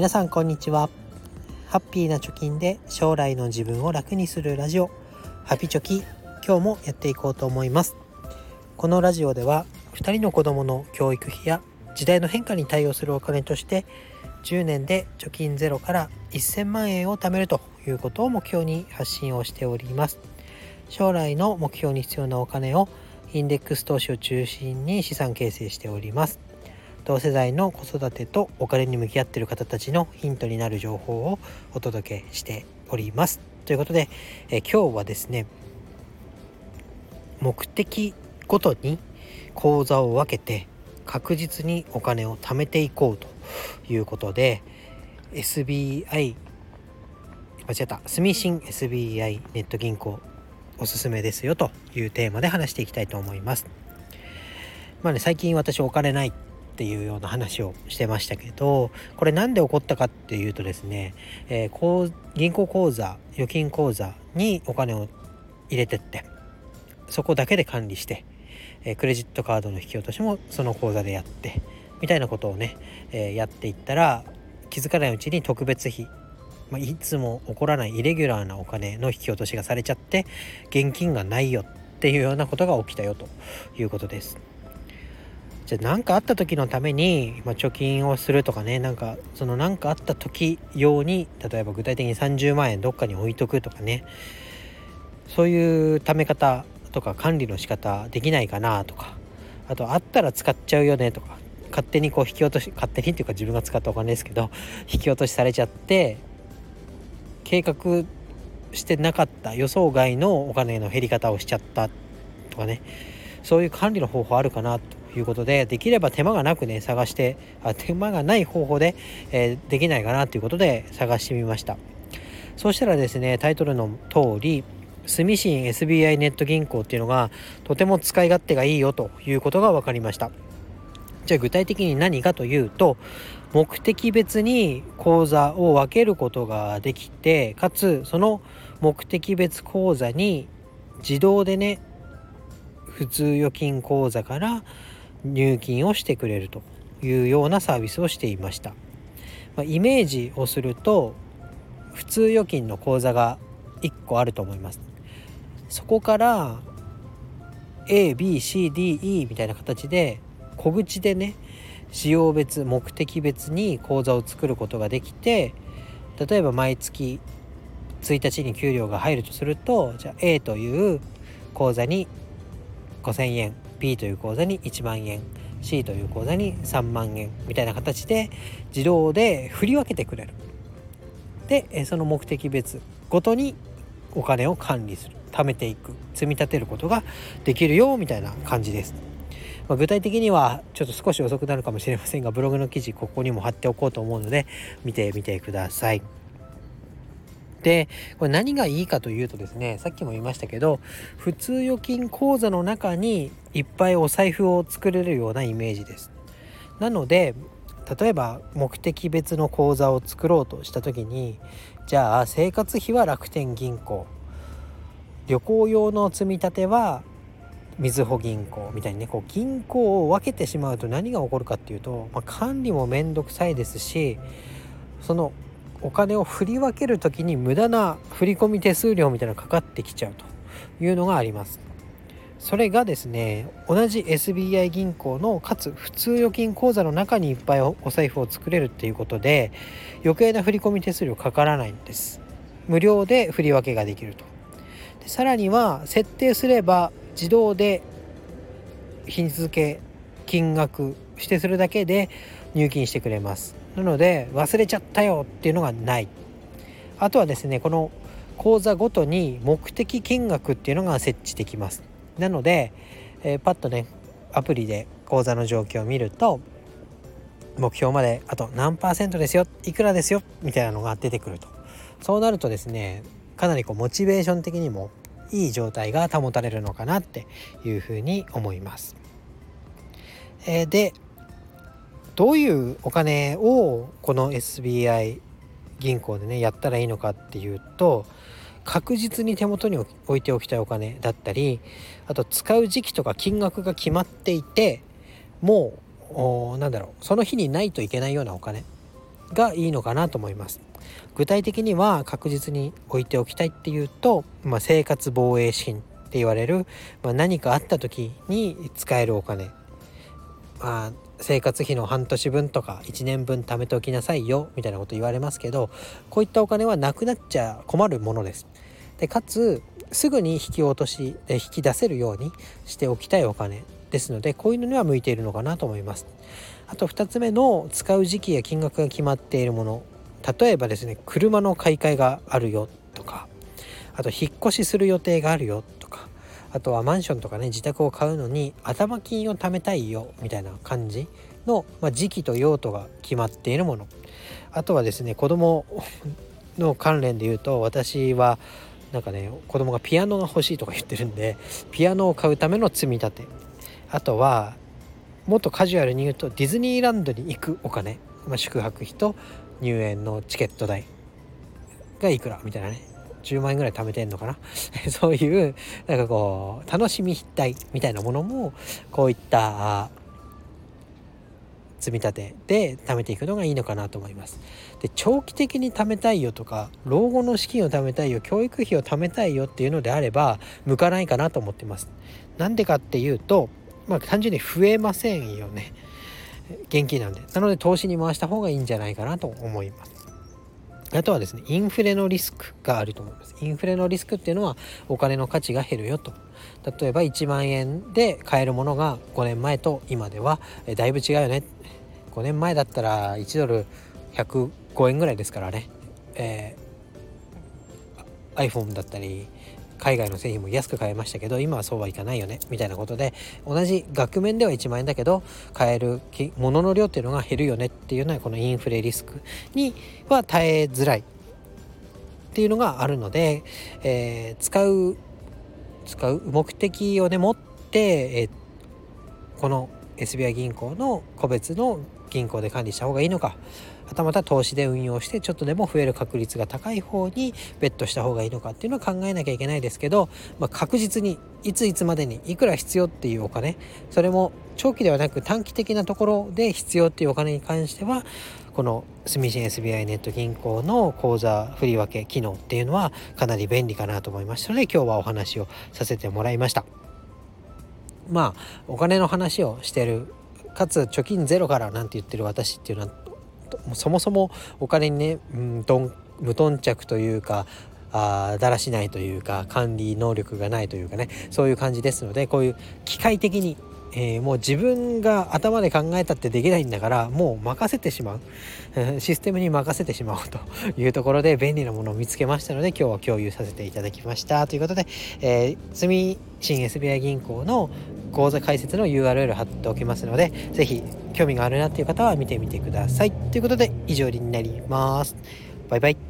皆さんこんにちは。ハッピーな貯金で将来の自分を楽にするラジオ。ハピチョキ今日もやっていこうと思います。このラジオでは2人の子供の教育費や時代の変化に対応するお金として10年で貯金ゼロから1000万円を貯めるということを目標に発信をしております。将来の目標に必要なお金をインデックス投資を中心に資産形成しております。同世代の子育てとお金に向き合ってる方たちのヒントになる情報をお届けしておりますということで、え今日はですね目的ごとに口座を分けて確実にお金を貯めていこうということで SBI 間違った住信 SBI ネット銀行おすすめですよというテーマで話していきたいと思います。まあね最近私お金ないていうような話をしてましたけどこれ何で起こったかっていうとですね、えー、銀行口座預金口座にお金を入れてってそこだけで管理して、えー、クレジットカードの引き落としもその口座でやってみたいなことをね、えー、やっていったら気づかないうちに特別費まあ、いつも起こらないイレギュラーなお金の引き落としがされちゃって現金がないよっていうようなことが起きたよということです。じゃあ何かあった時のために、まあ、貯金をするとかねなんかその何かあった時用に例えば具体的に30万円どっかに置いとくとかね。そういう貯め方とか管理の仕方できないかなとか。あとあったら使っちゃうよねとか。勝手にこう引き落とし勝手にっていうか自分が使ったお金ですけど 引き落としされちゃって計画してなかった予想外のお金の減り方をしちゃったとかねそういう管理の方法あるかなということでできれば手間がなくね探してあ手間がない方法で、えー、できないかなということで探してみました。そうしたらですねタイトルの通り住信 SBI ネット銀行っていうのがとても使い勝手がいいよということが分かりました。じゃあ具体的に何かというと目的別に口座を分けることができてかつその目的別口座に自動でね普通預金口座から入金をしてくれるというようなサービスをしていました、まあ、イメージをすると普通預金の口座が1個あると思います。そこから ABCDE みたいな形で小口でね使用別目的別に口座を作ることができて例えば毎月1日に給料が入るとするとじゃあ A という口座に5,000円 B という口座に1万円 C という口座に3万円みたいな形で自動で振り分けてくれる。でその目的別ごとにお金を管理する貯めていく積み立てることができるよみたいな感じです。ま、具体的にはちょっと少し遅くなるかもしれませんがブログの記事ここにも貼っておこうと思うので見てみてください。でこれ何がいいかというとですねさっきも言いましたけど普通預金口座の中にいっぱいお財布を作れるようなイメージです。なので例えば目的別の口座を作ろうとした時にじゃあ生活費は楽天銀行旅行用の積み立てはみずほ銀行みたいにねこう銀行を分けてしまうと何が起こるかっていうと、まあ、管理も面倒くさいですしそのお金を振り分ける時に無駄な振込手数料みたいなのがかかってきちゃうというのがあります。それがですね同じ SBI 銀行のかつ普通預金口座の中にいっぱいお財布を作れるっていうことで余計な振込手数料かからないんです。無料で振り分けができると。でさらには設定すれば自動で日付金額指定するだけで入金してくれます。なので忘れちゃったよっていうのがない。あとはですねこの口座ごとに目的金額っていうのが設置できます。なので、えー、パッとねアプリで口座の状況を見ると目標まであと何パーセントですよいくらですよみたいなのが出てくると。そうなるとですねかなりこうモチベーション的にもいい状態が保たれるのかなっていうふうに思います。えー、でどういうお金をこの SBI 銀行でねやったらいいのかっていうと確実に手元に置いておきたいお金だったりあと使う時期とか金額が決まっていてもうなんだろうその日にないといけないようなお金がいいのかなと思います。具体的には確実に置いておきたいっていうと、まあ、生活防衛資金って言われる、まあ、何かあった時に使えるお金、まあ、生活費の半年分とか1年分貯めておきなさいよみたいなこと言われますけどこういったお金はなくなっちゃ困るものです。でかつすぐに引き落とし引き出せるようにしておきたいお金ですのでこういうのには向いているのかなと思います。あと2つ目の使う時期や金額が決まっているもの例えばですね車の買い替えがあるよとかあと引っ越しする予定があるよあとはマンションとかね自宅を買うのに頭金を貯めたいよみたいな感じの、まあ、時期と用途が決まっているもの。あとはですね子供の関連で言うと私はなんかね子供がピアノが欲しいとか言ってるんでピアノを買うための積み立て。あとはもっとカジュアルに言うとディズニーランドに行くお金、まあ、宿泊費と入園のチケット代がいくらみたいなね。10万円ぐらい貯めてんのかな？そういうなんかこう楽しみ代みたいなものもこういった積み立てで貯めていくのがいいのかなと思います。で長期的に貯めたいよとか老後の資金を貯めたいよ教育費を貯めたいよっていうのであれば向かないかなと思ってます。なんでかっていうとまあ単純に増えませんよね。現金なんで。なので投資に回した方がいいんじゃないかなと思います。あとはですね、インフレのリスクがあると思います。インフレのリスクっていうのはお金の価値が減るよと。例えば1万円で買えるものが5年前と今ではだいぶ違うよね。5年前だったら1ドル105円ぐらいですからね。えー、iPhone だったり海外の製品も安く買えましたけど今はそうはいかないよねみたいなことで同じ額面では1万円だけど買えるものの量っていうのが減るよねっていうのはこのインフレリスクには耐えづらい。っていうのがあるので、えー、使う使う目的をね持って、えー、この SBI 銀行の個別の銀行で管理した方がいいのかはたまた投資で運用してちょっとでも増える確率が高い方にベットした方がいいのかっていうのは考えなきゃいけないですけど、まあ、確実にいついつまでにいくら必要っていうお金それも長期ではなく短期的なところで必要っていうお金に関してはこの住信 SBI ネット銀行の口座振り分け機能っていうのはかなり便利かなと思いましたので今日はお話をさせてもらいました。まあお金の話をしてるかつ貯金ゼロからなんて言ってる私っていうのはそもそもお金にね、うん、どん無頓着というかあだらしないというか管理能力がないというかねそういう感じですのでこういう機械的にえー、もう自分が頭で考えたってできないんだからもう任せてしまう。システムに任せてしまおうと いうところで便利なものを見つけましたので今日は共有させていただきました。ということで、えー、住新 SBI 銀行の口座開設の URL 貼っておきますので是非興味があるなっていう方は見てみてください。ということで以上になります。バイバイ。